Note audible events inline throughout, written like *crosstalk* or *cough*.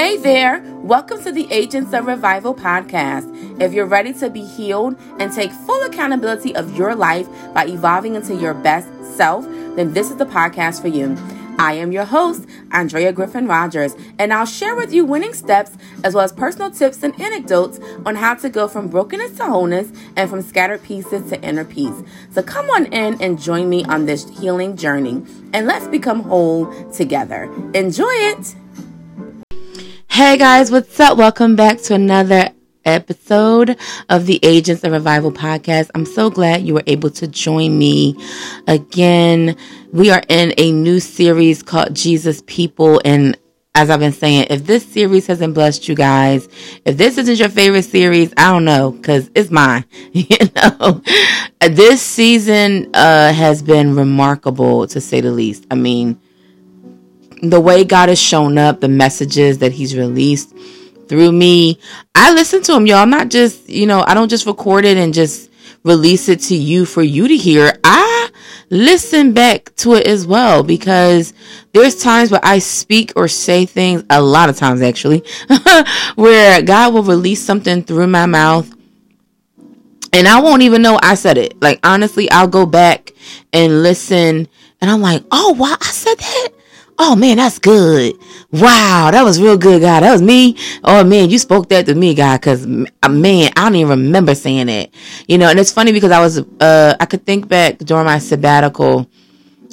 Hey there, welcome to the Agents of Revival podcast. If you're ready to be healed and take full accountability of your life by evolving into your best self, then this is the podcast for you. I am your host, Andrea Griffin Rogers, and I'll share with you winning steps as well as personal tips and anecdotes on how to go from brokenness to wholeness and from scattered pieces to inner peace. So come on in and join me on this healing journey, and let's become whole together. Enjoy it! Hey guys, what's up? Welcome back to another episode of the Agents of Revival podcast. I'm so glad you were able to join me again. We are in a new series called Jesus People and as I've been saying, if this series hasn't blessed you guys, if this isn't your favorite series, I don't know, cause it's mine. *laughs* You know, this season, uh, has been remarkable to say the least. I mean, the way God has shown up, the messages that he's released, through me. I listen to Him, y'all. I'm not just, you know, I don't just record it and just release it to you for you to hear. I listen back to it as well because there's times where I speak or say things, a lot of times actually, *laughs* where God will release something through my mouth and I won't even know I said it. Like honestly, I'll go back and listen and I'm like, "Oh, wow, I said that." Oh man, that's good. Wow, that was real good, God. That was me. Oh man, you spoke that to me, God, because uh, man, I don't even remember saying that. You know, and it's funny because I was, uh, I could think back during my sabbatical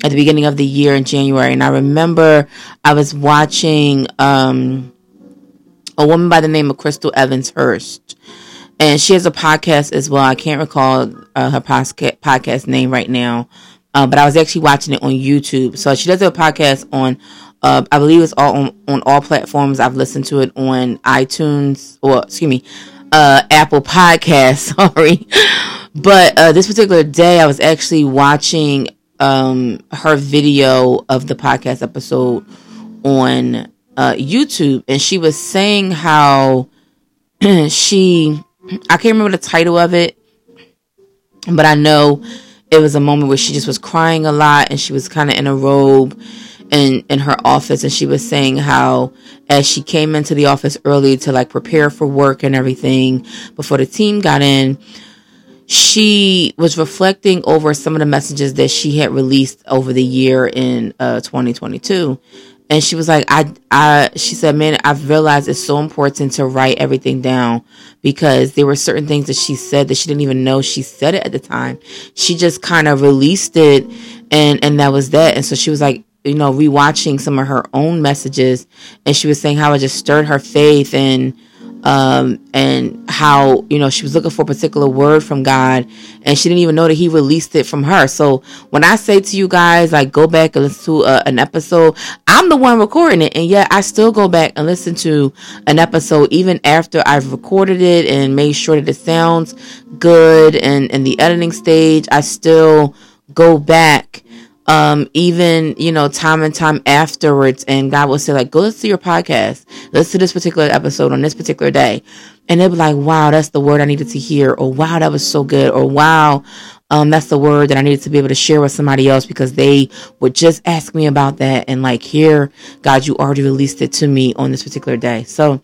at the beginning of the year in January, and I remember I was watching um, a woman by the name of Crystal Evans Hurst, and she has a podcast as well. I can't recall uh, her podcast name right now uh, but I was actually watching it on YouTube. So she does a podcast on, uh, I believe it's all on, on all platforms. I've listened to it on iTunes or excuse me, uh, Apple Podcast. *laughs* Sorry, but uh, this particular day I was actually watching um, her video of the podcast episode on uh, YouTube, and she was saying how *clears throat* she, I can't remember the title of it, but I know it was a moment where she just was crying a lot and she was kind of in a robe in in her office and she was saying how as she came into the office early to like prepare for work and everything before the team got in she was reflecting over some of the messages that she had released over the year in uh, 2022 and she was like i i she said man i've realized it's so important to write everything down because there were certain things that she said that she didn't even know she said it at the time. She just kind of released it and and that was that. And so she was like you know rewatching some of her own messages and she was saying how it just stirred her faith and um, and how you know she was looking for a particular word from God, and she didn't even know that He released it from her. So when I say to you guys, like go back and listen to uh, an episode, I'm the one recording it, and yet I still go back and listen to an episode even after I've recorded it and made sure that it sounds good and in the editing stage. I still go back um, even, you know, time and time afterwards. And God will say, like, go listen to your podcast. Listen to this particular episode on this particular day. And they'll be like, wow, that's the word I needed to hear. Or wow, that was so good. Or wow, um, that's the word that I needed to be able to share with somebody else because they would just ask me about that. And like, here, God, you already released it to me on this particular day. So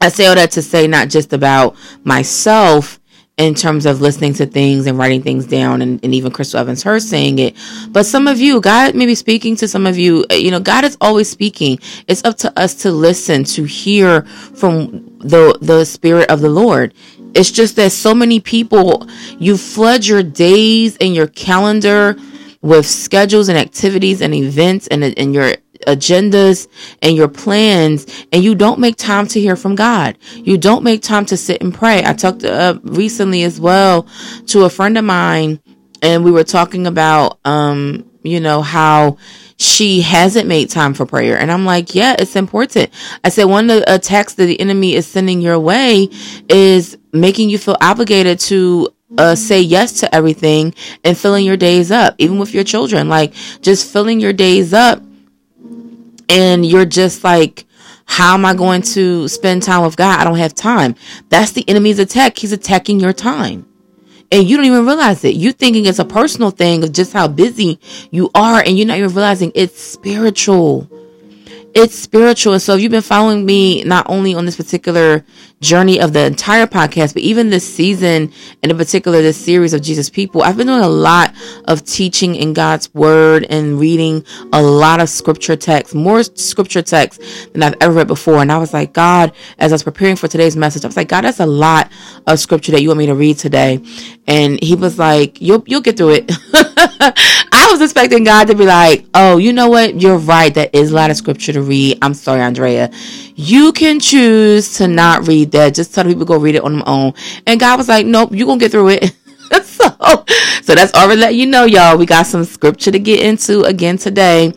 I say all that to say not just about myself, in terms of listening to things and writing things down and, and even Crystal Evans Hurst saying it. But some of you, God may be speaking to some of you, uh, you know, God is always speaking. It's up to us to listen, to hear from the the Spirit of the Lord. It's just that so many people, you flood your days and your calendar with schedules and activities and events and, and your agendas and your plans and you don't make time to hear from God. You don't make time to sit and pray. I talked uh, recently as well to a friend of mine and we were talking about um you know how she hasn't made time for prayer. And I'm like, yeah, it's important. I said, one of the attacks that the enemy is sending your way is making you feel obligated to uh, say yes to everything and filling your days up, even with your children, like just filling your days up and you're just like, how am I going to spend time with God? I don't have time. That's the enemy's attack. He's attacking your time. And you don't even realize it. You're thinking it's a personal thing of just how busy you are, and you're not even realizing it's spiritual. It's spiritual. And so if you've been following me not only on this particular journey of the entire podcast, but even this season and in particular this series of Jesus People, I've been doing a lot of teaching in God's word and reading a lot of scripture text, more scripture text than I've ever read before. And I was like, God, as I was preparing for today's message, I was like, God, that's a lot of scripture that you want me to read today. And he was like, you'll, you'll get through it. *laughs* I was expecting God to be like, oh, you know what? You're right. That is a lot of scripture to read. I'm sorry, Andrea. You can choose to not read that. Just tell people go read it on their own. And God was like, nope, you're going to get through it. *laughs* so, so that's already let you know, y'all. We got some scripture to get into again today.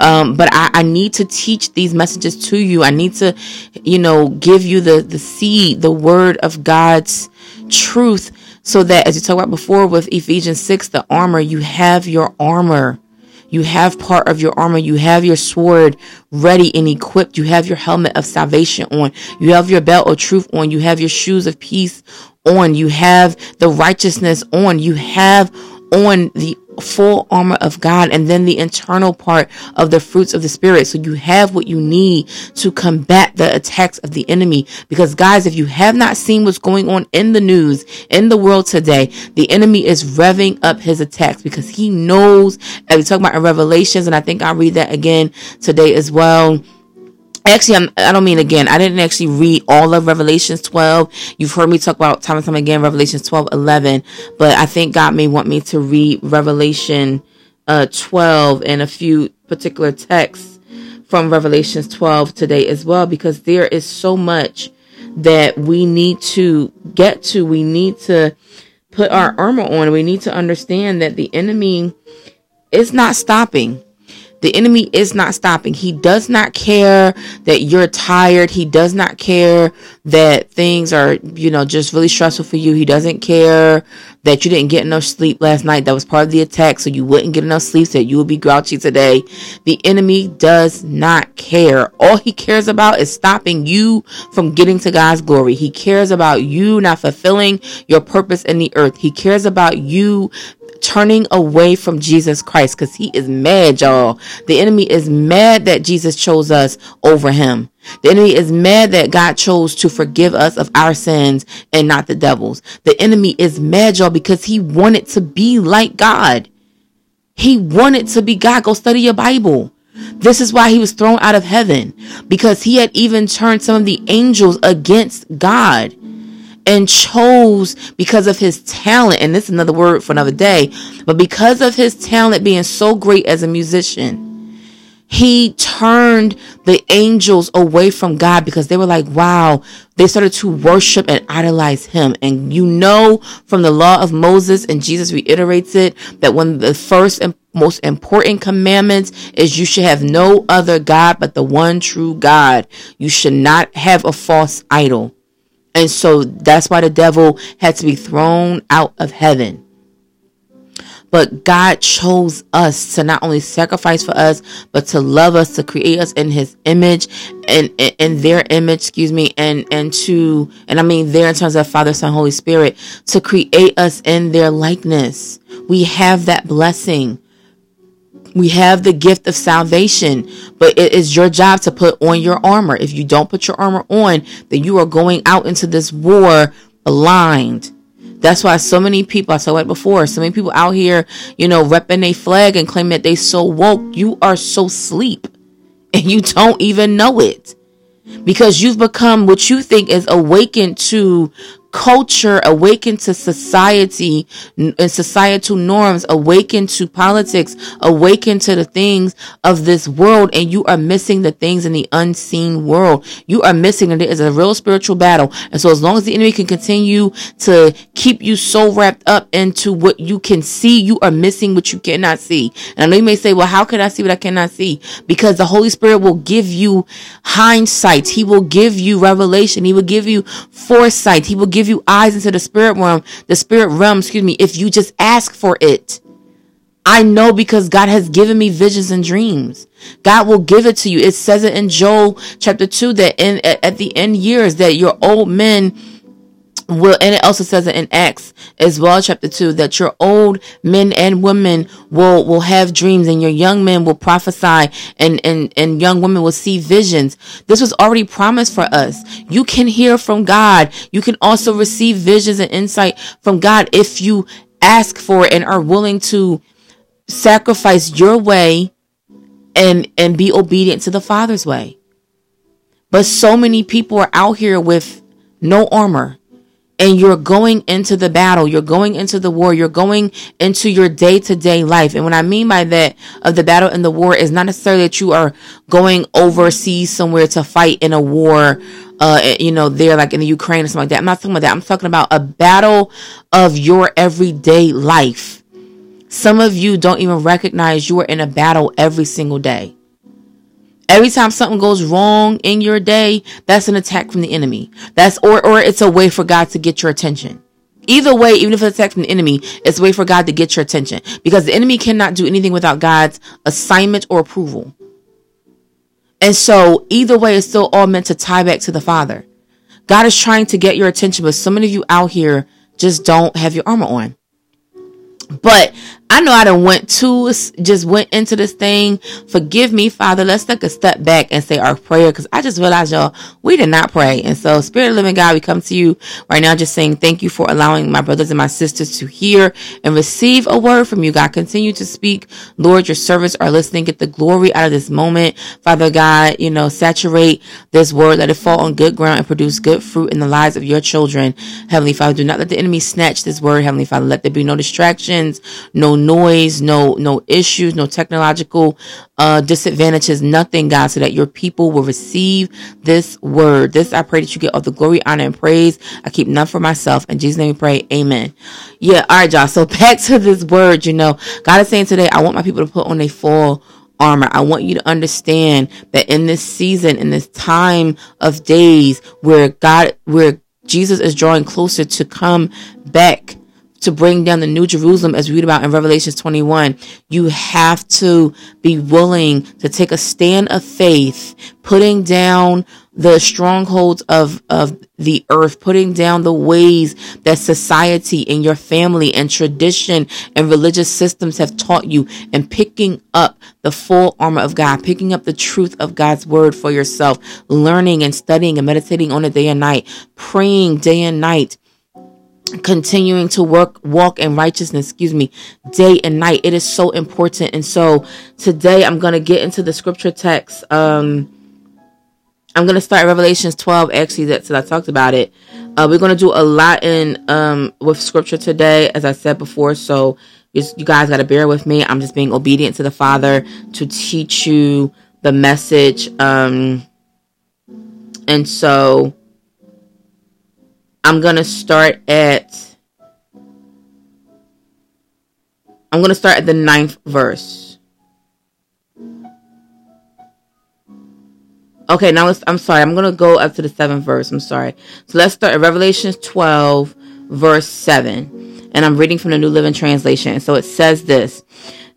Um, but I, I need to teach these messages to you. I need to, you know, give you the, the seed, the word of God's truth so that as you talked about before with Ephesians 6, the armor, you have your armor. You have part of your armor. You have your sword ready and equipped. You have your helmet of salvation on. You have your belt of truth on. You have your shoes of peace on. You have the righteousness on. You have on the full armor of God and then the internal part of the fruits of the spirit. So you have what you need to combat the attacks of the enemy. Because guys, if you have not seen what's going on in the news, in the world today, the enemy is revving up his attacks because he knows, as we talk about in Revelations, and I think I'll read that again today as well Actually, I'm, I don't mean again. I didn't actually read all of Revelations 12. You've heard me talk about time and time again Revelations 12, 11, but I think God may want me to read Revelation uh, 12 and a few particular texts from Revelations 12 today as well, because there is so much that we need to get to. We need to put our armor on. We need to understand that the enemy is not stopping. The enemy is not stopping. He does not care that you're tired. He does not care that things are, you know, just really stressful for you. He doesn't care that you didn't get enough sleep last night. That was part of the attack. So you wouldn't get enough sleep. So you would be grouchy today. The enemy does not care. All he cares about is stopping you from getting to God's glory. He cares about you not fulfilling your purpose in the earth. He cares about you turning away from Jesus Christ because he is mad, y'all. The enemy is mad that Jesus chose us over him. The enemy is mad that God chose to forgive us of our sins and not the devil's. The enemy is mad, y'all, because he wanted to be like God. He wanted to be God. Go study your Bible. This is why he was thrown out of heaven because he had even turned some of the angels against God and chose because of his talent, and this is another word for another day, but because of his talent being so great as a musician, he turned the angels away from God because they were like, wow, they started to worship and idolize him. And you know from the law of Moses, and Jesus reiterates it, that of the first and most important commandments is you should have no other God but the one true God. You should not have a false idol. And so that's why the devil had to be thrown out of heaven. But God chose us to not only sacrifice for us, but to love us, to create us in his image and in their image, excuse me, and, and to, and I mean there in terms of Father, Son, Holy Spirit, to create us in their likeness. We have that blessing. We have the gift of salvation, but it is your job to put on your armor. If you don't put your armor on, then you are going out into this war blind. That's why so many people, I said it before, so many people out here, you know, repping a flag and claim that they so woke. You are so sleep *laughs* and you don't even know it because you've become what you think is awakened to culture, awaken to society and societal norms, awaken to politics, awaken to the things of this world, and you are missing the things in the unseen world. You are missing, and it is a real spiritual battle. And so, as long as the enemy can continue to keep you so wrapped up into what you can see, you are missing what you cannot see. And I know you may say, well, how can I see what I cannot see? Because the Holy Spirit will give you hindsight. He will give you revelation. He will give you foresight. He will give give you eyes into the spirit realm, the spirit realm, excuse me, if you just ask for it. I know because God has given me visions and dreams. God will give it to you. It says it in Joel chapter 2 that in at the end years that your old men will and it also says it in acts as well chapter 2 that your old men and women will will have dreams and your young men will prophesy and and and young women will see visions. This was already promised for us. You can hear from god. You can also receive visions and insight from god if you ask for it and are willing to sacrifice your way and and be obedient to the father's way. But so many people are out here with no armor and you're going into the battle, you're going into the war, you're going into your day to day life. And what I mean by that of the battle and the war is not necessarily that you are going overseas somewhere to fight in a war, uh, you know, there like in the Ukraine or something like that. I'm not talking about that. I'm talking about a battle of your everyday life. Some of you don't even recognize you are in a battle every single day. Every time something goes wrong in your day, that's an attack from the enemy. That's or or it's a way for God to get your attention. Either way, even if it's attack from the enemy, it's a way for God to get your attention. Because the enemy cannot do anything without God's assignment or approval. And so either way, it's still all meant to tie back to the Father. God is trying to get your attention, but so many of you out here just don't have your armor on. But I know I done went to just went into this thing. Forgive me, Father. Let's take a step back and say our prayer because I just realized y'all we did not pray. And so, Spirit of Living God, we come to you right now, just saying thank you for allowing my brothers and my sisters to hear and receive a word from you, God. Continue to speak, Lord. Your servants are listening. Get the glory out of this moment, Father God. You know, saturate this word. Let it fall on good ground and produce good fruit in the lives of your children, Heavenly Father. Do not let the enemy snatch this word, Heavenly Father. Let there be no distractions, no noise, no no issues, no technological uh, disadvantages, nothing, God, so that your people will receive this word. This I pray that you get all the glory, honor, and praise. I keep none for myself. In Jesus' name we pray. Amen. Yeah, all right, y'all. So *laughs* back to this word, you know, God is saying today, I want my people to put on a full armor. I want you to understand that in this season, in this time of days where God, where Jesus is drawing closer to come back to bring down the new Jerusalem, as we read about in Revelations 21, you have to be willing to take a stand of faith, putting down the strongholds of, of the earth, putting down the ways that society and your family and tradition and religious systems have taught you and picking up the full armor of God, picking up the truth of God's word for yourself, learning and studying and meditating on it day and night, praying day and night continuing to work walk in righteousness excuse me day and night. It is so important. And so today i'm going to get into the scripture text. Um i'm going to start revelations 12 actually that i talked about it. Uh, we're going to do a lot in um with scripture today as i said before. So you guys got to bear with me. I'm just being obedient to the father to teach you the message. Um and so I'm going to start at I'm going to start at the ninth verse. Okay, now let's, I'm sorry. I'm going to go up to the seventh verse. I'm sorry. So let's start at Revelation 12, verse 7. And I'm reading from the New Living Translation. So it says this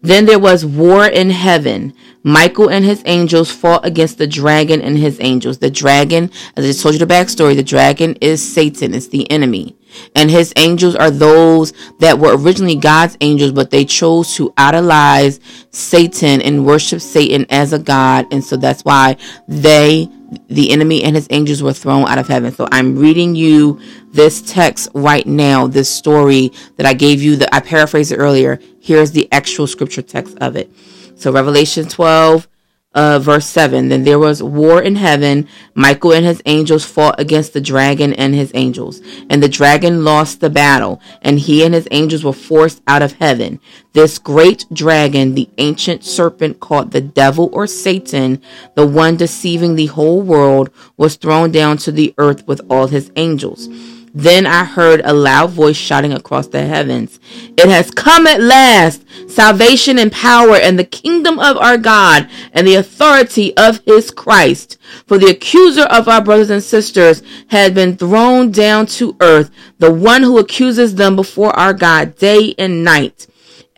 Then there was war in heaven. Michael and his angels fought against the dragon and his angels. The dragon, as I just told you the backstory, the dragon is Satan. It's the enemy. And his angels are those that were originally God's angels, but they chose to idolize Satan and worship Satan as a God. And so that's why they, the enemy and his angels were thrown out of heaven. So I'm reading you this text right now, this story that I gave you that I paraphrased it earlier. Here's the actual scripture text of it. So Revelation 12, uh, verse 7. Then there was war in heaven. Michael and his angels fought against the dragon and his angels. And the dragon lost the battle, and he and his angels were forced out of heaven. This great dragon, the ancient serpent called the devil or Satan, the one deceiving the whole world, was thrown down to the earth with all his angels. Then I heard a loud voice shouting across the heavens, It has come at last! Salvation and power and the kingdom of our God and the authority of his Christ. For the accuser of our brothers and sisters had been thrown down to earth, the one who accuses them before our God day and night.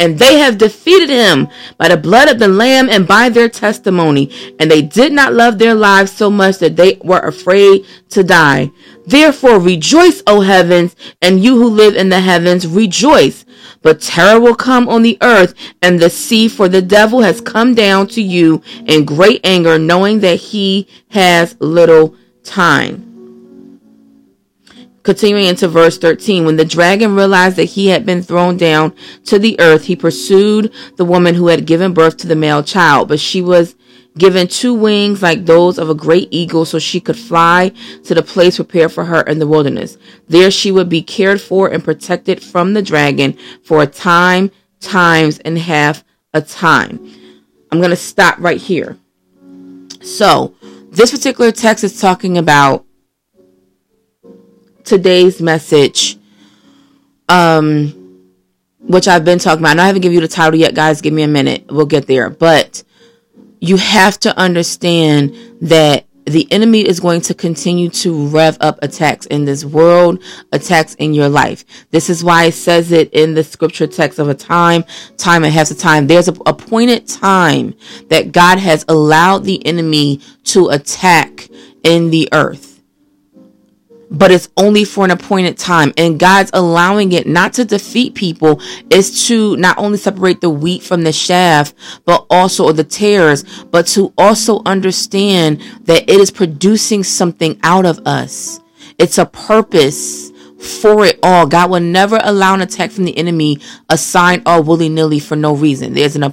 And they have defeated him by the blood of the Lamb and by their testimony. And they did not love their lives so much that they were afraid to die. Therefore rejoice, O heavens, and you who live in the heavens, rejoice. But terror will come on the earth and the sea, for the devil has come down to you in great anger, knowing that he has little time. Continuing into verse 13, when the dragon realized that he had been thrown down to the earth, he pursued the woman who had given birth to the male child, but she was given two wings like those of a great eagle so she could fly to the place prepared for her in the wilderness. There she would be cared for and protected from the dragon for a time, times, and half a time. I'm going to stop right here. So, this particular text is talking about today's message, um, which I've been talking about. I haven't given you the title yet, guys. Give me a minute. We'll get there. But you have to understand that the enemy is going to continue to rev up attacks in this world, attacks in your life. This is why it says it in the scripture text of a time, time and half the time. There's a appointed time that God has allowed the enemy to attack in the earth but it's only for an appointed time. And God's allowing it not to defeat people, is to not only separate the wheat from the chaff, but also the tares, but to also understand that it is producing something out of us. It's a purpose for it all. God will never allow an attack from the enemy assigned all willy nilly for no reason. There's an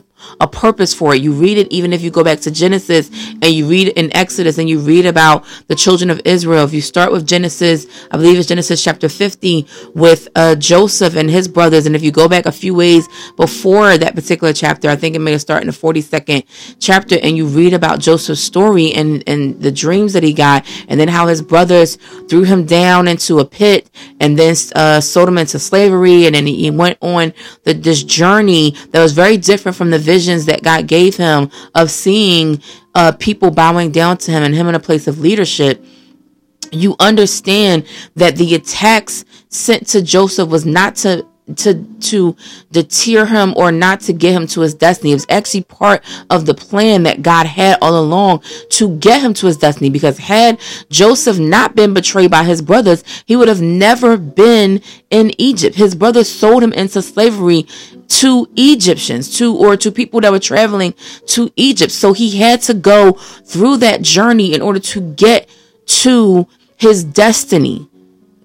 a purpose for it. You read it even if you go back to Genesis and you read in Exodus and you read about the children of Israel. If you start with Genesis, I believe it's Genesis chapter 50 with uh, Joseph and his brothers. And if you go back a few ways before that particular chapter, I think it may have started in the 42nd chapter and you read about Joseph's story and, and the dreams that he got and then how his brothers threw him down into a pit and then uh, sold him into slavery. And then he went on the, this journey that was very different from the visions that God gave him of seeing uh, people bowing down to him and him in a place of leadership, you understand that the attacks sent to Joseph was not to to to deter him or not to get him to his destiny. It was actually part of the plan that God had all along to get him to his destiny. Because had Joseph not been betrayed by his brothers, he would have never been in Egypt. His brothers sold him into slavery to Egyptians, to or to people that were traveling to Egypt. So he had to go through that journey in order to get to his destiny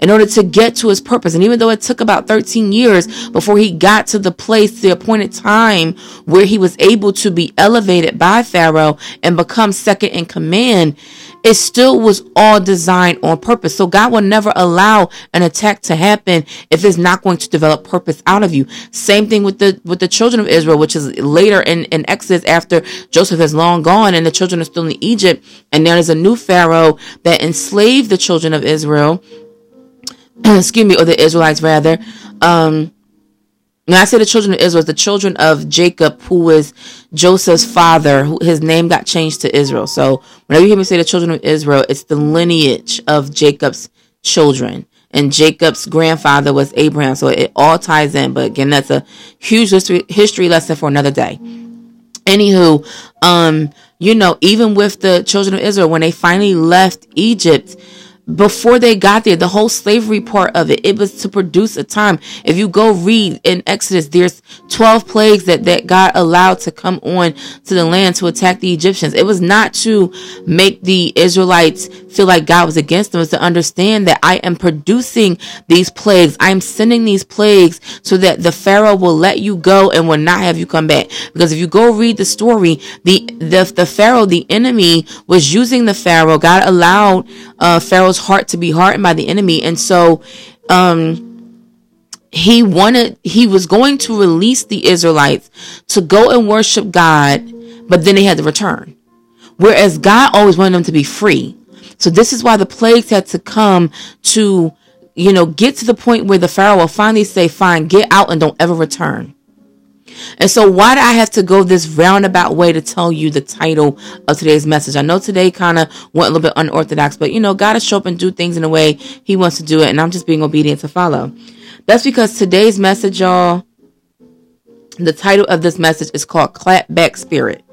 in order to get to his purpose. And even though it took about 13 years before he got to the place, the appointed time where he was able to be elevated by Pharaoh and become second in command, it still was all designed on purpose. So God will never allow an attack to happen if it's not going to develop purpose out of you. Same thing with the with the children of Israel, which is later in, in Exodus after Joseph has long gone and the children are still in Egypt, and there is a new Pharaoh that enslaved the children of Israel *clears throat* excuse me, or the Israelites rather. Um, when I say the children of Israel, the children of Jacob, who was Joseph's father, who, his name got changed to Israel. So whenever you hear me say the children of Israel, it's the lineage of Jacob's children. And Jacob's grandfather was Abraham. So it all ties in. But again, that's a huge history, history lesson for another day. Anywho, um, you know, even with the children of Israel, when they finally left Egypt, before they got there, the whole slavery part of it, it was to produce a time. If you go read in Exodus, there's 12 plagues that, that God allowed to come on to the land to attack the Egyptians. It was not to make the Israelites feel like God was against them. It's to understand that I am producing these plagues. I am sending these plagues so that the Pharaoh will let you go and will not have you come back. Because if you go read the story, the, the, the Pharaoh, the enemy was using the Pharaoh. God allowed, uh, Pharaoh Heart to be hardened by the enemy. And so, um, he wanted, he was going to release the Israelites to go and worship God, but then they had to return. Whereas God always wanted them to be free. So this is why the plagues had to come to, you know, get to the point where the Pharaoh will finally say, fine, get out and don't ever return. And so, why do I have to go this roundabout way to tell you the title of today's message? I know today kind of went a little bit unorthodox, but you know, God to show up and do things in a way He wants to do it, and I'm just being obedient to follow. That's because today's message, y'all, The title of this message is called Clap Back Spirit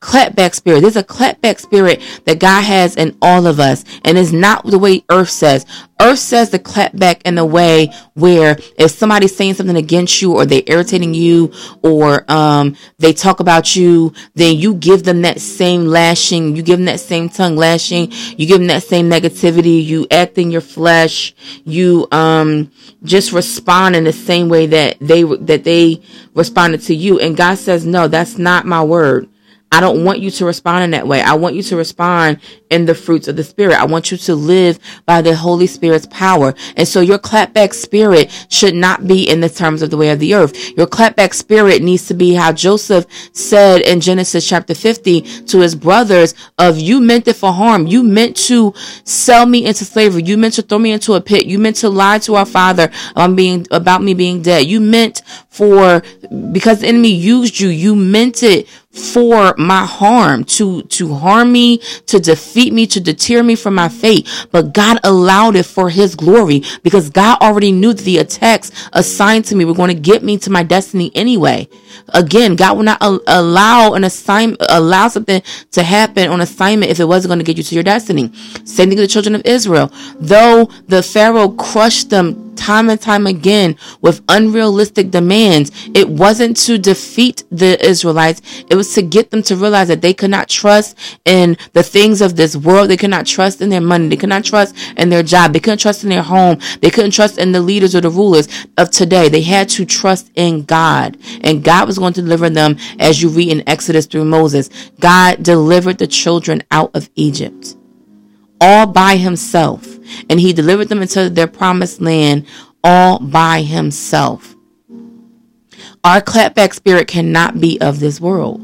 clapback spirit. There's a clapback spirit that God has in all of us. And it's not the way earth says. Earth says the clapback in a way where if somebody's saying something against you or they're irritating you or um, they talk about you, then you give them that same lashing. You give them that same tongue lashing. You give them that same negativity. You act in your flesh. You um, just respond in the same way that they that they responded to you. And God says, no, that's not my word. I don't want you to respond in that way. I want you to respond in the fruits of the Spirit. I want you to live by the Holy Spirit's power. And so your clapback spirit should not be in the terms of the way of the earth. Your clapback spirit needs to be how Joseph said in Genesis chapter 50 to his brothers of you meant it for harm. You meant to sell me into slavery. You meant to throw me into a pit. You meant to lie to our father about being, about me being dead. You meant for, because the enemy used you, you meant it for my harm, to, to harm me, to defeat me, to deter me from my fate. But God allowed it for his glory because God already knew that the attacks assigned to me were going to get me to my destiny anyway. Again, God will not allow an assignment, allow something to happen on assignment if it wasn't going to get you to your destiny. Same thing with the children of Israel. Though the Pharaoh crushed them time and time again with unrealistic demands. It wasn't to defeat the Israelites. It was to get them to realize that they could not trust in the things of this world. They could not trust in their money. They could not trust in their job. They couldn't trust in their home. They couldn't trust in the leaders or the rulers of today. They had to trust in God and God was going to deliver them as you read in Exodus through Moses. God delivered the children out of Egypt all by himself. And he delivered them into their promised land all by himself. Our clapback spirit cannot be of this world.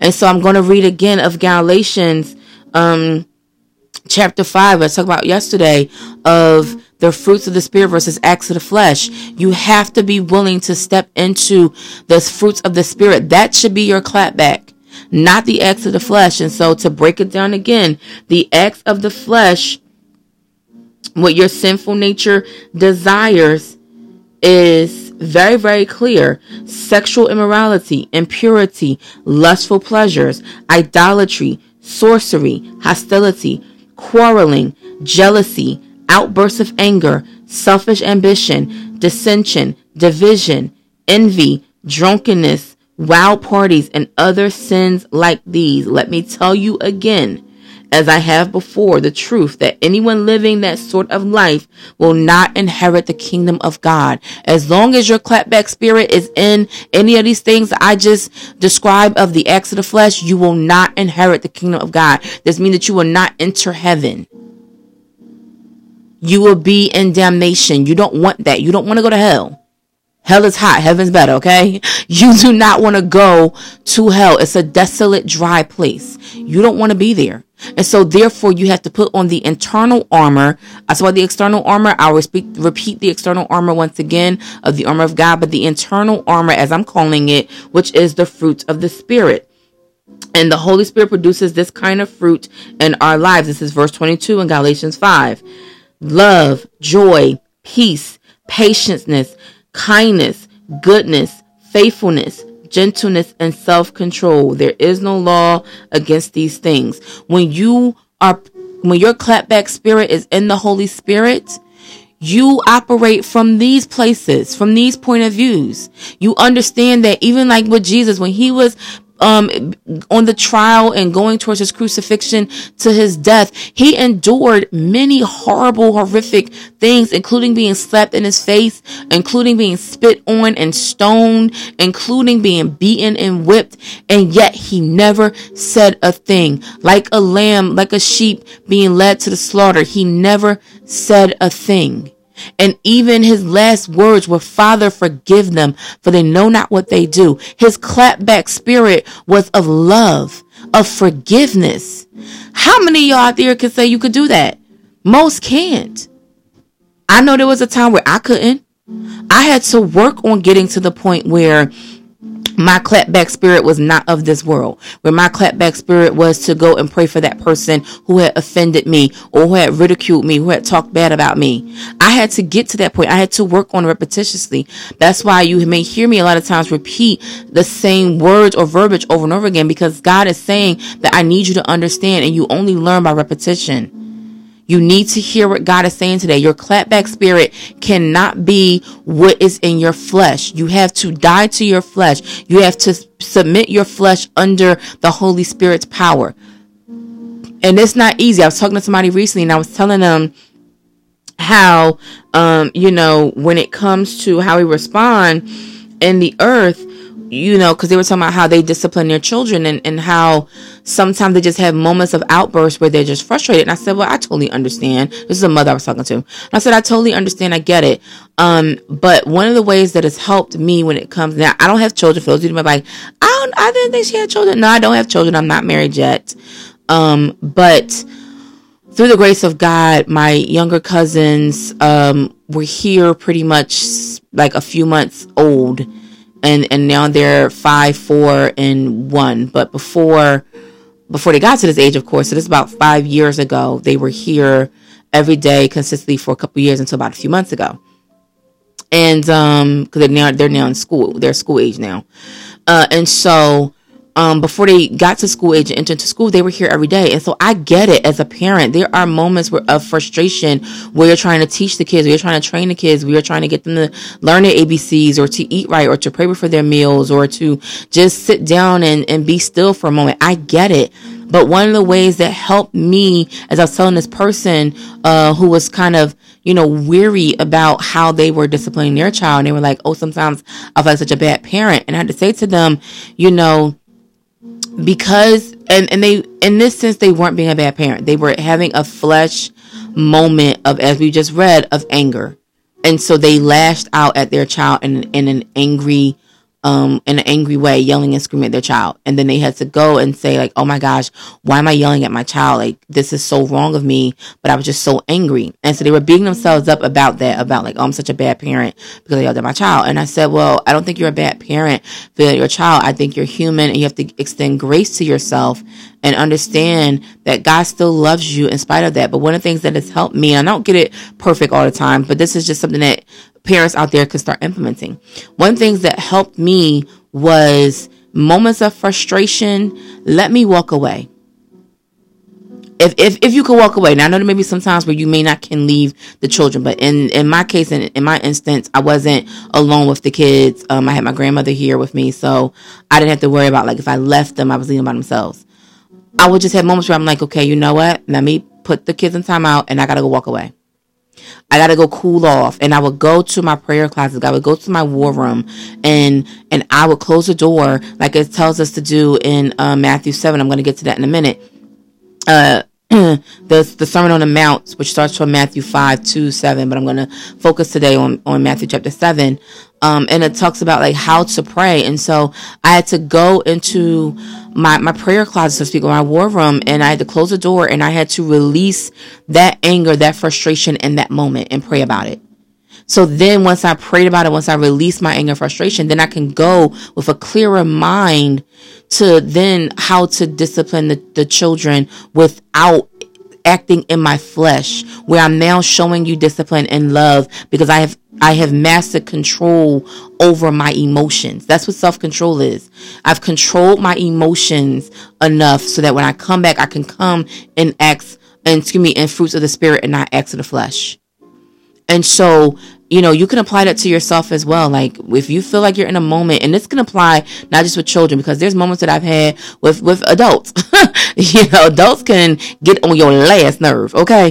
And so I'm going to read again of Galatians um, chapter 5, I talked about yesterday, of the fruits of the spirit versus acts of the flesh. You have to be willing to step into the fruits of the spirit. That should be your clapback not the acts of the flesh. And so to break it down again, the acts of the flesh, what your sinful nature desires is very, very clear. Sexual immorality, impurity, lustful pleasures, idolatry, sorcery, hostility, quarreling, jealousy, outbursts of anger, selfish ambition, dissension, division, envy, drunkenness, wild parties, and other sins like these. Let me tell you again, as I have before, the truth that anyone living that sort of life will not inherit the kingdom of God. As long as your clapback spirit is in any of these things I just described of the acts of the flesh, you will not inherit the kingdom of God. This means that you will not enter heaven. You will be in damnation. You don't want that. You don't want to go to hell. Hell is hot. Heaven's better, okay? You do not want to go to hell. It's a desolate, dry place. You don't want to be there. And so therefore you have to put on the internal armor. I saw the external armor. I'll repeat, repeat the external armor once again of the armor of God, but the internal armor, as I'm calling it, which is the fruit of the spirit. And the Holy Spirit produces this kind of fruit in our lives. This is verse 22 in Galatians 5. Love, joy, peace, patience, kindness, goodness, faithfulness, gentleness, and self control. There is no law against these things. When you are, when your clapback spirit is in the Holy Spirit, you operate from these places, from these point of views. You understand that even like with Jesus, when he was um, on the trial and going towards his crucifixion to his death, he endured many horrible, horrific things, including being slapped in his face, including being spit on and stoned, including being beaten and whipped. And yet he never said a thing. Like a lamb, like a sheep being led to the slaughter, he never said a thing. And even his last words were, Father, forgive them, for they know not what they do. His clapback spirit was of love, of forgiveness. How many y'all out there can say you could do that? Most can't. I know there was a time where I couldn't. I had to work on getting to the point where my clapback spirit was not of this world. Where my clapback spirit was to go and pray for that person who had offended me or who had ridiculed me, who had talked bad about me. I had to get to that point. I had to work on repetitiously. That's why you may hear me a lot of times repeat the same words or verbiage over and over again because God is saying that I need you to understand and you only learn by repetition. You need to hear what God is saying today. Your clapback spirit cannot be what is in your flesh. You have to die to your flesh. You have to submit your flesh under the Holy Spirit's power. And it's not easy. I was talking to somebody recently and I was telling them how, um, you know, when it comes to how we respond in the earth, you know, because they were talking about how they discipline their children and, and how sometimes they just have moments of outbursts where they're just frustrated. And I said, well, I totally understand. This is a mother I was talking to. And I said, I totally understand. I get it. Um, but one of the ways that has helped me when it comes now, I don't have children. For those of you like, I don't, I didn't think she had children. No, I don't have children. I'm not married yet. Um, but through the grace of God, my younger cousins, um, were here pretty much like a few months old and and now they're five, four, and one. But before before they got to this age, of course, so this is about five years ago. They were here every day consistently for a couple years until about a few months ago. And um, because they're now they're now in school, they're school age now, uh, and so um, before they got to school age and entered into school, they were here every day. And so I get it as a parent. There are moments where, of frustration where you're trying to teach the kids, where you're trying to train the kids, where you're trying to get them to learn their ABCs or to eat right or to pray before their meals or to just sit down and, and be still for a moment. I get it. But one of the ways that helped me, as I was telling this person, uh, who was kind of, you know, weary about how they were disciplining their child, and they were like, oh, sometimes I feel like such a bad parent. And I had to say to them, you know, because and and they in this sense they weren't being a bad parent. They were having a flesh moment of as we just read of anger. And so they lashed out at their child in in an angry um, in an angry way, yelling and screaming at their child. And then they had to go and say, like, oh my gosh, why am I yelling at my child? Like, this is so wrong of me, but I was just so angry. And so they were beating themselves up about that, about like, oh, I'm such a bad parent because I yelled at my child. And I said, well, I don't think you're a bad parent for your child. I think you're human and you have to extend grace to yourself and understand that God still loves you in spite of that. But one of the things that has helped me, and I don't get it perfect all the time, but this is just something that parents out there can start implementing. One of the things that helped me was moments of frustration. Let me walk away. If, if, if you could walk away, now I know there may be some times where you may not can leave the children, but in, in my case, in, in my instance, I wasn't alone with the kids. Um, I had my grandmother here with me, so I didn't have to worry about like if I left them, I was leaving by themselves. I would just have moments where I'm like, okay, you know what? Let me put the kids in timeout and I gotta go walk away. I gotta go cool off. And I would go to my prayer closet. I would go to my war room and and I would close the door like it tells us to do in uh, Matthew seven. I'm gonna get to that in a minute. Uh *clears throat* the the Sermon on the Mount, which starts from Matthew five to seven, but I'm gonna focus today on on Matthew chapter seven. Um, and it talks about like how to pray. And so I had to go into my, my prayer closet, so to speak, or my war room, and I had to close the door and I had to release that anger, that frustration in that moment and pray about it. So then once I prayed about it, once I released my anger and frustration, then I can go with a clearer mind to then how to discipline the, the children without acting in my flesh, where I'm now showing you discipline and love because I have I have mastered control over my emotions. That's what self control is. I've controlled my emotions enough so that when I come back, I can come and act and excuse me, in fruits of the spirit and not acts of the flesh. And so you know, you can apply that to yourself as well. Like if you feel like you're in a moment, and this can apply not just with children, because there's moments that I've had with with adults. *laughs* you know, adults can get on your last nerve. Okay.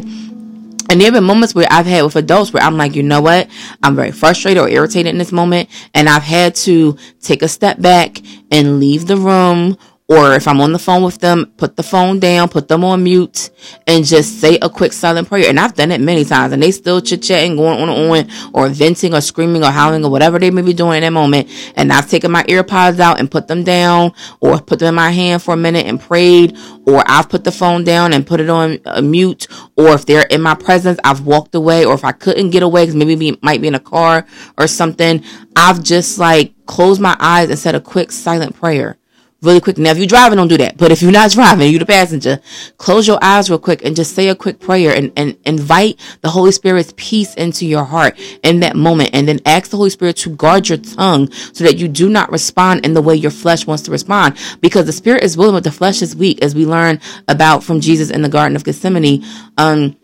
And there have been moments where I've had with adults where I'm like, you know what? I'm very frustrated or irritated in this moment. And I've had to take a step back and leave the room or if I'm on the phone with them, put the phone down, put them on mute, and just say a quick silent prayer. And I've done it many times, and they still chit chatting, going on and on, or venting, or screaming, or howling, or whatever they may be doing in that moment. And I've taken my earpods out and put them down, or put them in my hand for a minute and prayed, or I've put the phone down and put it on uh, mute, or if they're in my presence, I've walked away, or if I couldn't get away because maybe we might be in a car or something, I've just like closed my eyes and said a quick silent prayer really quick. Now, if you're driving, don't do that. But if you're not *laughs* driving, you're the passenger, close your eyes real quick and just say a quick prayer and, and invite the Holy Spirit's peace into your heart in that moment. And then ask the Holy Spirit to guard your tongue so that you do not respond in the way your flesh wants to respond. Because the Spirit is willing, but the flesh is weak, as we learn about from Jesus in the Garden of Gethsemane. Um,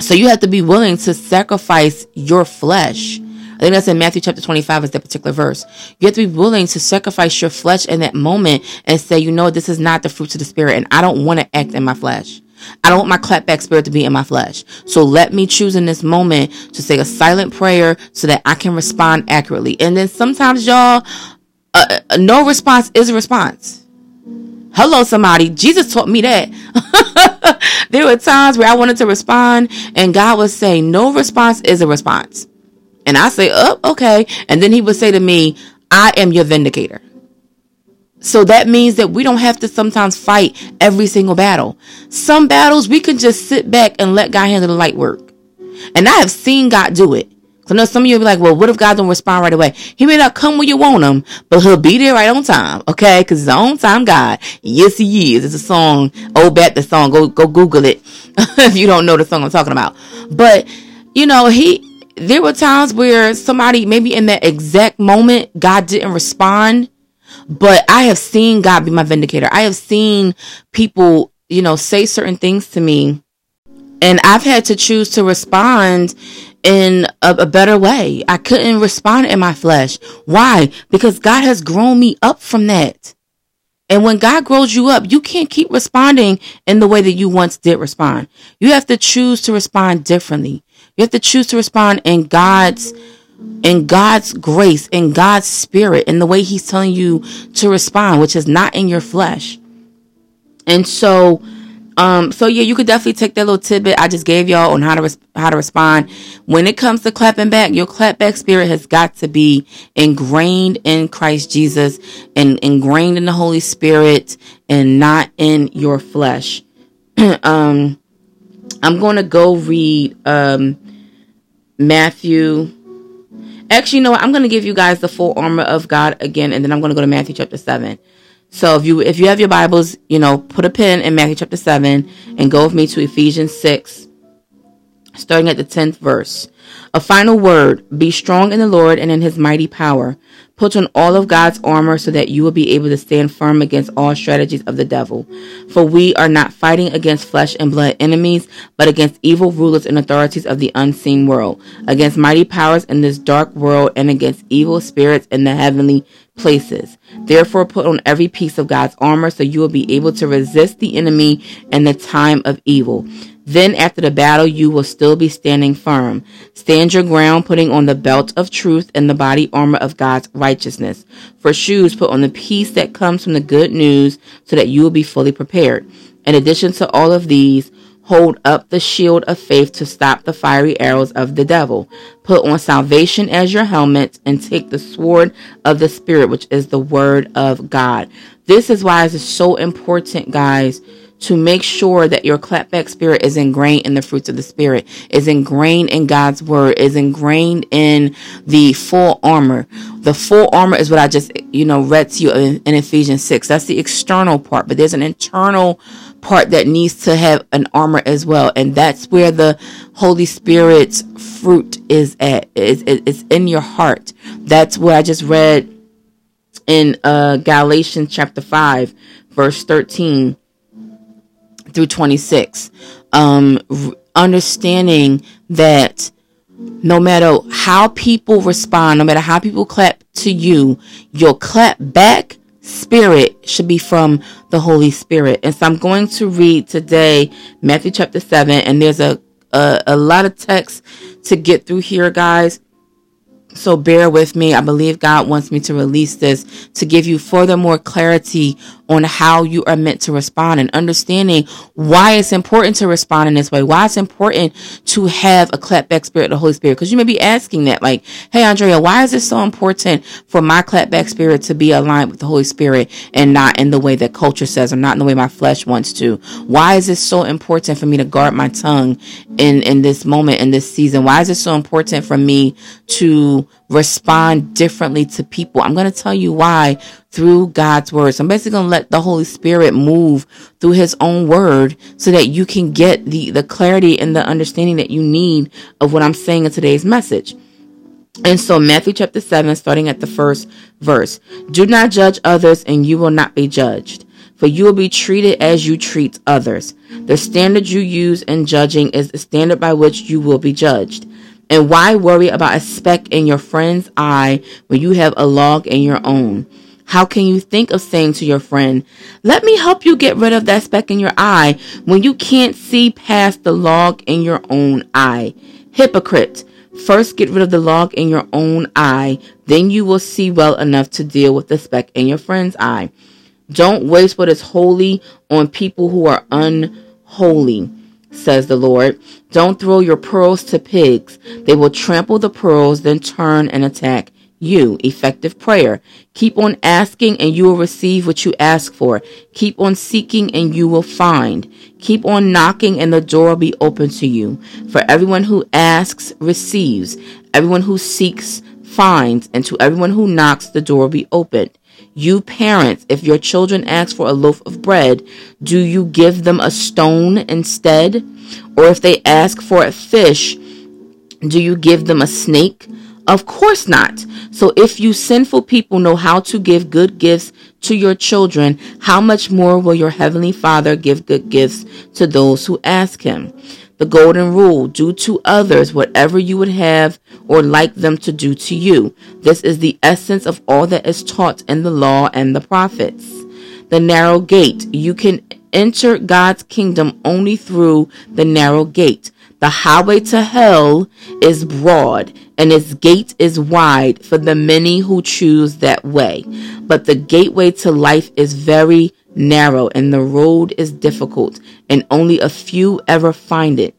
so you have to be willing to sacrifice your flesh I think that's in Matthew chapter 25 is that particular verse. You have to be willing to sacrifice your flesh in that moment and say, you know, this is not the fruits of the spirit and I don't want to act in my flesh. I don't want my clapback spirit to be in my flesh. So let me choose in this moment to say a silent prayer so that I can respond accurately. And then sometimes y'all, uh, uh no response is a response. Hello, somebody. Jesus taught me that. *laughs* there were times where I wanted to respond and God would say, no response is a response. And I say, oh, okay. And then he would say to me, I am your vindicator. So that means that we don't have to sometimes fight every single battle. Some battles we can just sit back and let God handle the light work. And I have seen God do it. So I know some of you will be like, well, what if God don't respond right away? He may not come when you want him, but he'll be there right on time. Okay. Cause he's on time God. Yes, he is. It's a song. Oh, bet the song. Go, go Google it. *laughs* if you don't know the song I'm talking about. But, you know, he, there were times where somebody, maybe in that exact moment, God didn't respond. But I have seen God be my vindicator. I have seen people, you know, say certain things to me. And I've had to choose to respond in a, a, better way. I couldn't respond in my flesh. Why? Because God has grown me up from that. And when God grows you up, you can't keep responding in the way that you once did respond. You have to choose to respond differently. You have to choose to respond in God's in God's grace, in God's spirit, in the way He's telling you to respond, which is not in your flesh. And so, um, so yeah, you could definitely take that little tidbit I just gave y'all on how to res- how to respond. When it comes to clapping back, your clapback spirit has got to be ingrained in Christ Jesus and ingrained in the Holy Spirit, and not in your flesh. *clears throat* um, I'm going to go read um Matthew. Actually, you know what? I'm going to give you guys the full armor of God again, and then I'm going to go to Matthew chapter 7. So if you if you have your Bibles, you know, put a pin in Matthew chapter 7 and go with me to Ephesians 6, starting at the 10th verse. A final word Be strong in the Lord and in his mighty power. Put on all of God's armor so that you will be able to stand firm against all strategies of the devil. For we are not fighting against flesh and blood enemies, but against evil rulers and authorities of the unseen world, against mighty powers in this dark world, and against evil spirits in the heavenly places. Therefore, put on every piece of God's armor so you will be able to resist the enemy in the time of evil. Then after the battle, you will still be standing firm. Stand your ground, putting on the belt of truth and the body armor of God's righteousness. For shoes, put on the peace that comes from the good news so that you will be fully prepared. In addition to all of these, hold up the shield of faith to stop the fiery arrows of the devil. Put on salvation as your helmet and take the sword of the Spirit, which is the word of God. This is why it's so important, guys to make sure that your clapback spirit is ingrained in the fruits of the spirit, is ingrained in God's word, is ingrained in the full armor. The full armor is what I just, you know, read to you in, in Ephesians 6. That's the external part, but there's an internal part that needs to have an armor as well. And that's where the Holy Spirit's fruit is at. It's, it's in your heart. That's what I just read in uh, Galatians chapter 5, verse 13 through 26. Um, understanding that no matter how people respond, no matter how people clap to you, your clap back spirit should be from the Holy Spirit. And so I'm going to read today Matthew chapter 7, and there's a, a, a lot of text to get through here, guys. So bear with me. I believe God wants me to release this to give you further more clarity on how you are meant to respond and understanding why it's important to respond in this way, why it's important to have a clapback spirit of the Holy Spirit. Because you may be asking that, like, hey, Andrea, why is it so important for my clapback spirit to be aligned with the Holy Spirit and not in the way that culture says or not in the way my flesh wants to? Why is it so important for me to guard my tongue in, in this moment, in this season? Why is it so important for me to respond differently to people? I'm going to tell you why through God's word. So I'm basically going to let the Holy Spirit move through his own word so that you can get the, the clarity and the understanding that you need of what I'm saying in today's message. And so Matthew chapter 7, starting at the first verse, do not judge others and you will not be judged, for you will be treated as you treat others. The standard you use in judging is the standard by which you will be judged. And why worry about a speck in your friend's eye when you have a log in your own? How can you think of saying to your friend, let me help you get rid of that speck in your eye when you can't see past the log in your own eye? Hypocrite. First get rid of the log in your own eye, then you will see well enough to deal with the speck in your friend's eye. Don't waste what is holy on people who are unholy, says the Lord. Don't throw your pearls to pigs. They will trample the pearls, then turn and attack you. Effective prayer. Keep on asking and you will receive what you ask for. Keep on seeking and you will find. Keep on knocking and the door will be open to you. For everyone who asks receives. Everyone who seeks finds. And to everyone who knocks, the door will be opened. You parents, if your children ask for a loaf of bread, do you give them a stone instead? Or if they ask for a fish, do you give them a snake? Of course not. So if you sinful people know how to give good gifts to your children, how much more will your heavenly Father give good gifts to those who ask him? The golden rule, do to others whatever you would have or like them to do to you. This is the essence of all that is taught in the law and the prophets. The narrow gate, you can enter God's kingdom only through the narrow gate. The highway to hell is broad and its gate is wide for the many who choose that way. But the gateway to life is very narrow and the road is difficult and only a few ever find it.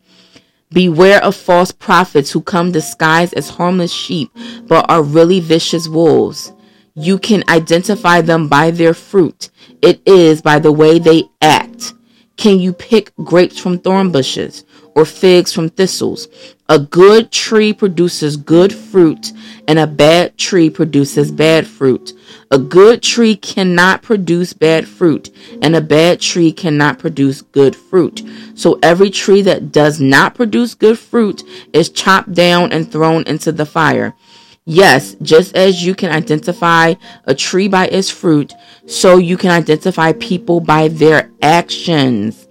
Beware of false prophets who come disguised as harmless sheep but are really vicious wolves. You can identify them by their fruit. It is by the way they act. Can you pick grapes from thorn bushes or figs from thistles? A good tree produces good fruit and a bad tree produces bad fruit. A good tree cannot produce bad fruit and a bad tree cannot produce good fruit. So every tree that does not produce good fruit is chopped down and thrown into the fire. Yes, just as you can identify a tree by its fruit, so you can identify people by their actions.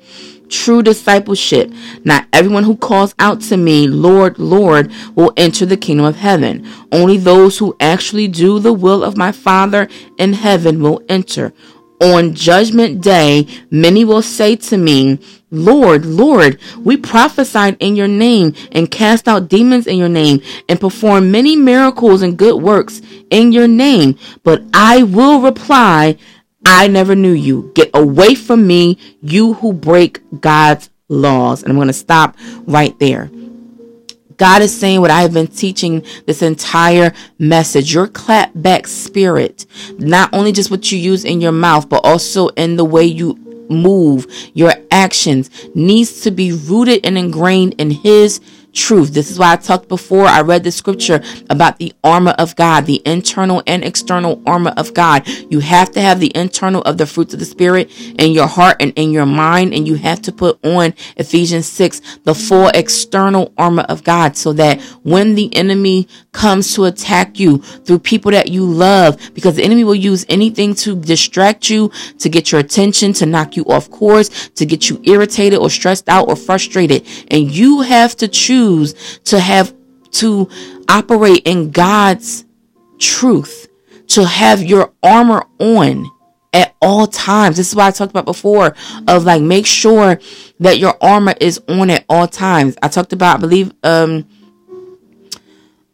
True discipleship. Not everyone who calls out to me, Lord, Lord, will enter the kingdom of heaven. Only those who actually do the will of my Father in heaven will enter. On judgment day, many will say to me, Lord, Lord, we prophesied in your name and cast out demons in your name and performed many miracles and good works in your name. But I will reply, I never knew you. Get away from me, you who break God's laws. And I'm going to stop right there. God is saying what I have been teaching this entire message. Your clapback spirit, not only just what you use in your mouth, but also in the way you move, your actions needs to be rooted and ingrained in His truth. This is why I talked before. I read the scripture about the armor of God, the internal and external armor of God. You have to have the internal of the fruits of the spirit in your heart and in your mind. And you have to put on Ephesians 6, the full external armor of God so that when the enemy comes to attack you through people that you love, because the enemy will use anything to distract you, to get your attention, to knock you off course, to get you irritated or stressed out or frustrated. And you have to choose choose to have to operate in God's truth, to have your armor on at all times. This is what I talked about before of like make sure that your armor is on at all times. I talked about, I believe, um,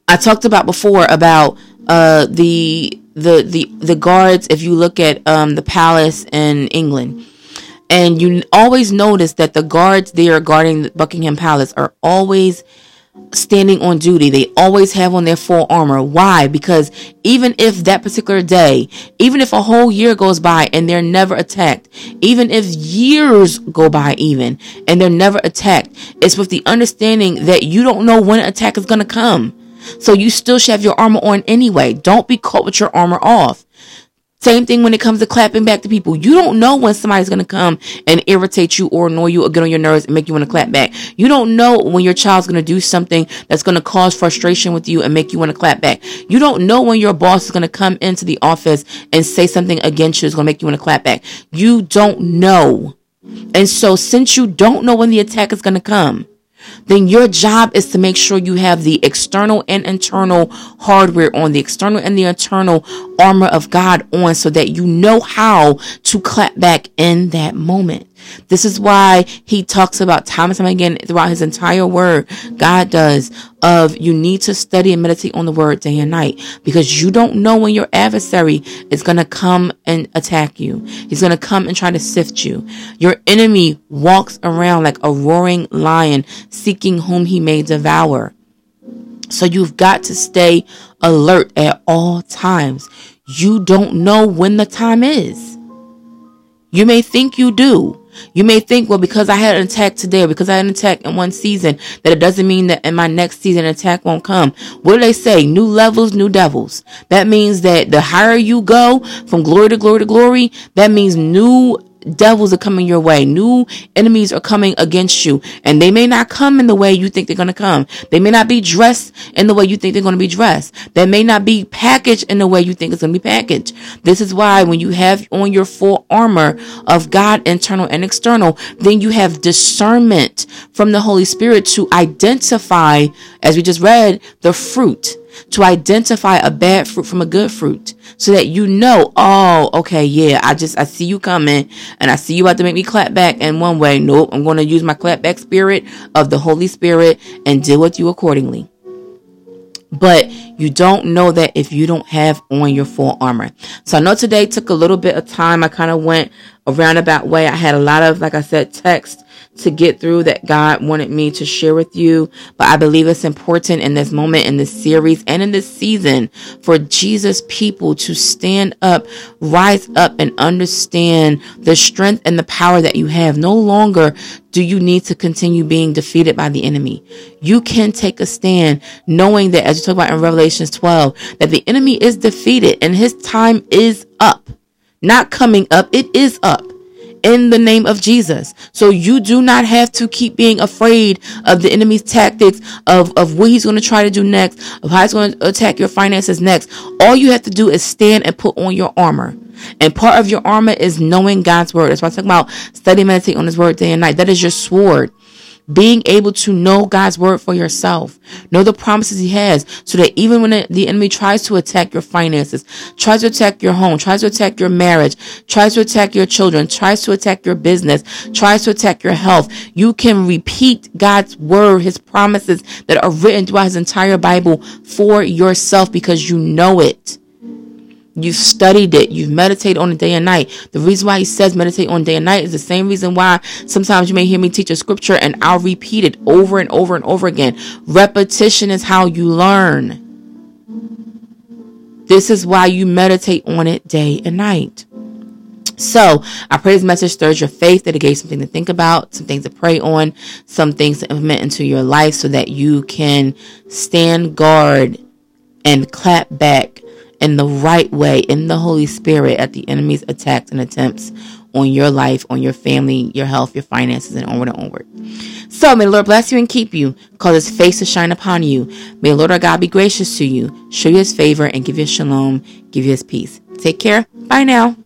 I talked about before about uh, the the the the guards. If you look at um, the palace in England, and you always notice that the guards there guarding Buckingham Palace are always standing on duty. They always have on their full armor. Why? Because even if that particular day, even if a whole year goes by and they're never attacked, even if years go by even and they're never attacked, it's with the understanding that you don't know when an attack is going to come. So you still should have your armor on anyway. Don't be caught with your armor off. Same thing when it comes to clapping back to people. You don't know when somebody's going to come and irritate you or annoy you or get on your nerves and make you want to clap back. You don't know when your child's going to do something that's going to cause frustration with you and make you want to clap back. You don't know when your boss is going to come into the office and say something against you that's going to make you want to clap back. You don't know. And so since you don't know when the attack is going to come, then your job is to make sure you have the external and internal hardware on, the external and the internal armor of God on so that you know how to clap back in that moment. This is why he talks about time and time again throughout his entire word. God does of you need to study and meditate on the word day and night because you don't know when your adversary is going to come and attack you. He's going to come and try to sift you. Your enemy walks around like a roaring lion seeking whom he may devour. So you've got to stay alert at all times. You don't know when the time is. You may think you do, you may think, well, because I had an attack today or because I had an attack in one season, that it doesn't mean that in my next season an attack won't come. What do they say? New levels, new devils. That means that the higher you go from glory to glory to glory, that means new devils are coming your way. New enemies are coming against you. And they may not come in the way you think they're going to come. They may not be dressed in the way you think they're going to be dressed. They may not be packaged in the way you think it's going to be packaged. This is why when you have on your full armor of God, internal and external, then you have discernment from the Holy Spirit to identify, as we just read, the fruit to identify a bad fruit from a good fruit so that you know, oh, okay, yeah, I just, I see you coming and I see you about to make me clap back in one way. Nope, I'm going to use my clap back spirit of the Holy Spirit and deal with you accordingly. But you don't know that if you don't have on your full armor. So I know today took a little bit of time. I kind of went a roundabout way. I had a lot of, like I said, text to get through that God wanted me to share with you. But I believe it's important in this moment, in this series, and in this season for Jesus people to stand up, rise up, and understand the strength and the power that you have. No longer do you need to continue being defeated by the enemy. You can take a stand knowing that, as you talk about in Revelations 12, that the enemy is defeated and his time is up. Not coming up, it is up in the name of Jesus. So you do not have to keep being afraid of the enemy's tactics of, of what he's going to try to do next, of how he's going to attack your finances next. All you have to do is stand and put on your armor. And part of your armor is knowing God's word. That's why I talk about study, meditate on his word day and night. That is your sword being able to know God's word for yourself, know the promises he has so that even when the enemy tries to attack your finances, tries to attack your home, tries to attack your marriage, tries to attack your children, tries to attack your business, tries to attack your health, you can repeat God's word, his promises that are written throughout his entire Bible for yourself because you know it. You've studied it. You've meditated on it day and night. The reason why he says meditate on day and night is the same reason why sometimes you may hear me teach a scripture and I'll repeat it over and over and over again. Repetition is how you learn. This is why you meditate on it day and night. So I pray this message stirs your faith, that it gave something to think about, some things to pray on, some things to implement into your life so that you can stand guard and clap back in the right way in the Holy Spirit at the enemy's attacks and attempts on your life, on your family, your health, your finances, and onward and onward. So may the Lord bless you and keep you, cause his face to shine upon you. May the Lord our God be gracious to you, show you his favor, and give you shalom, give you his peace. Take care. Bye now.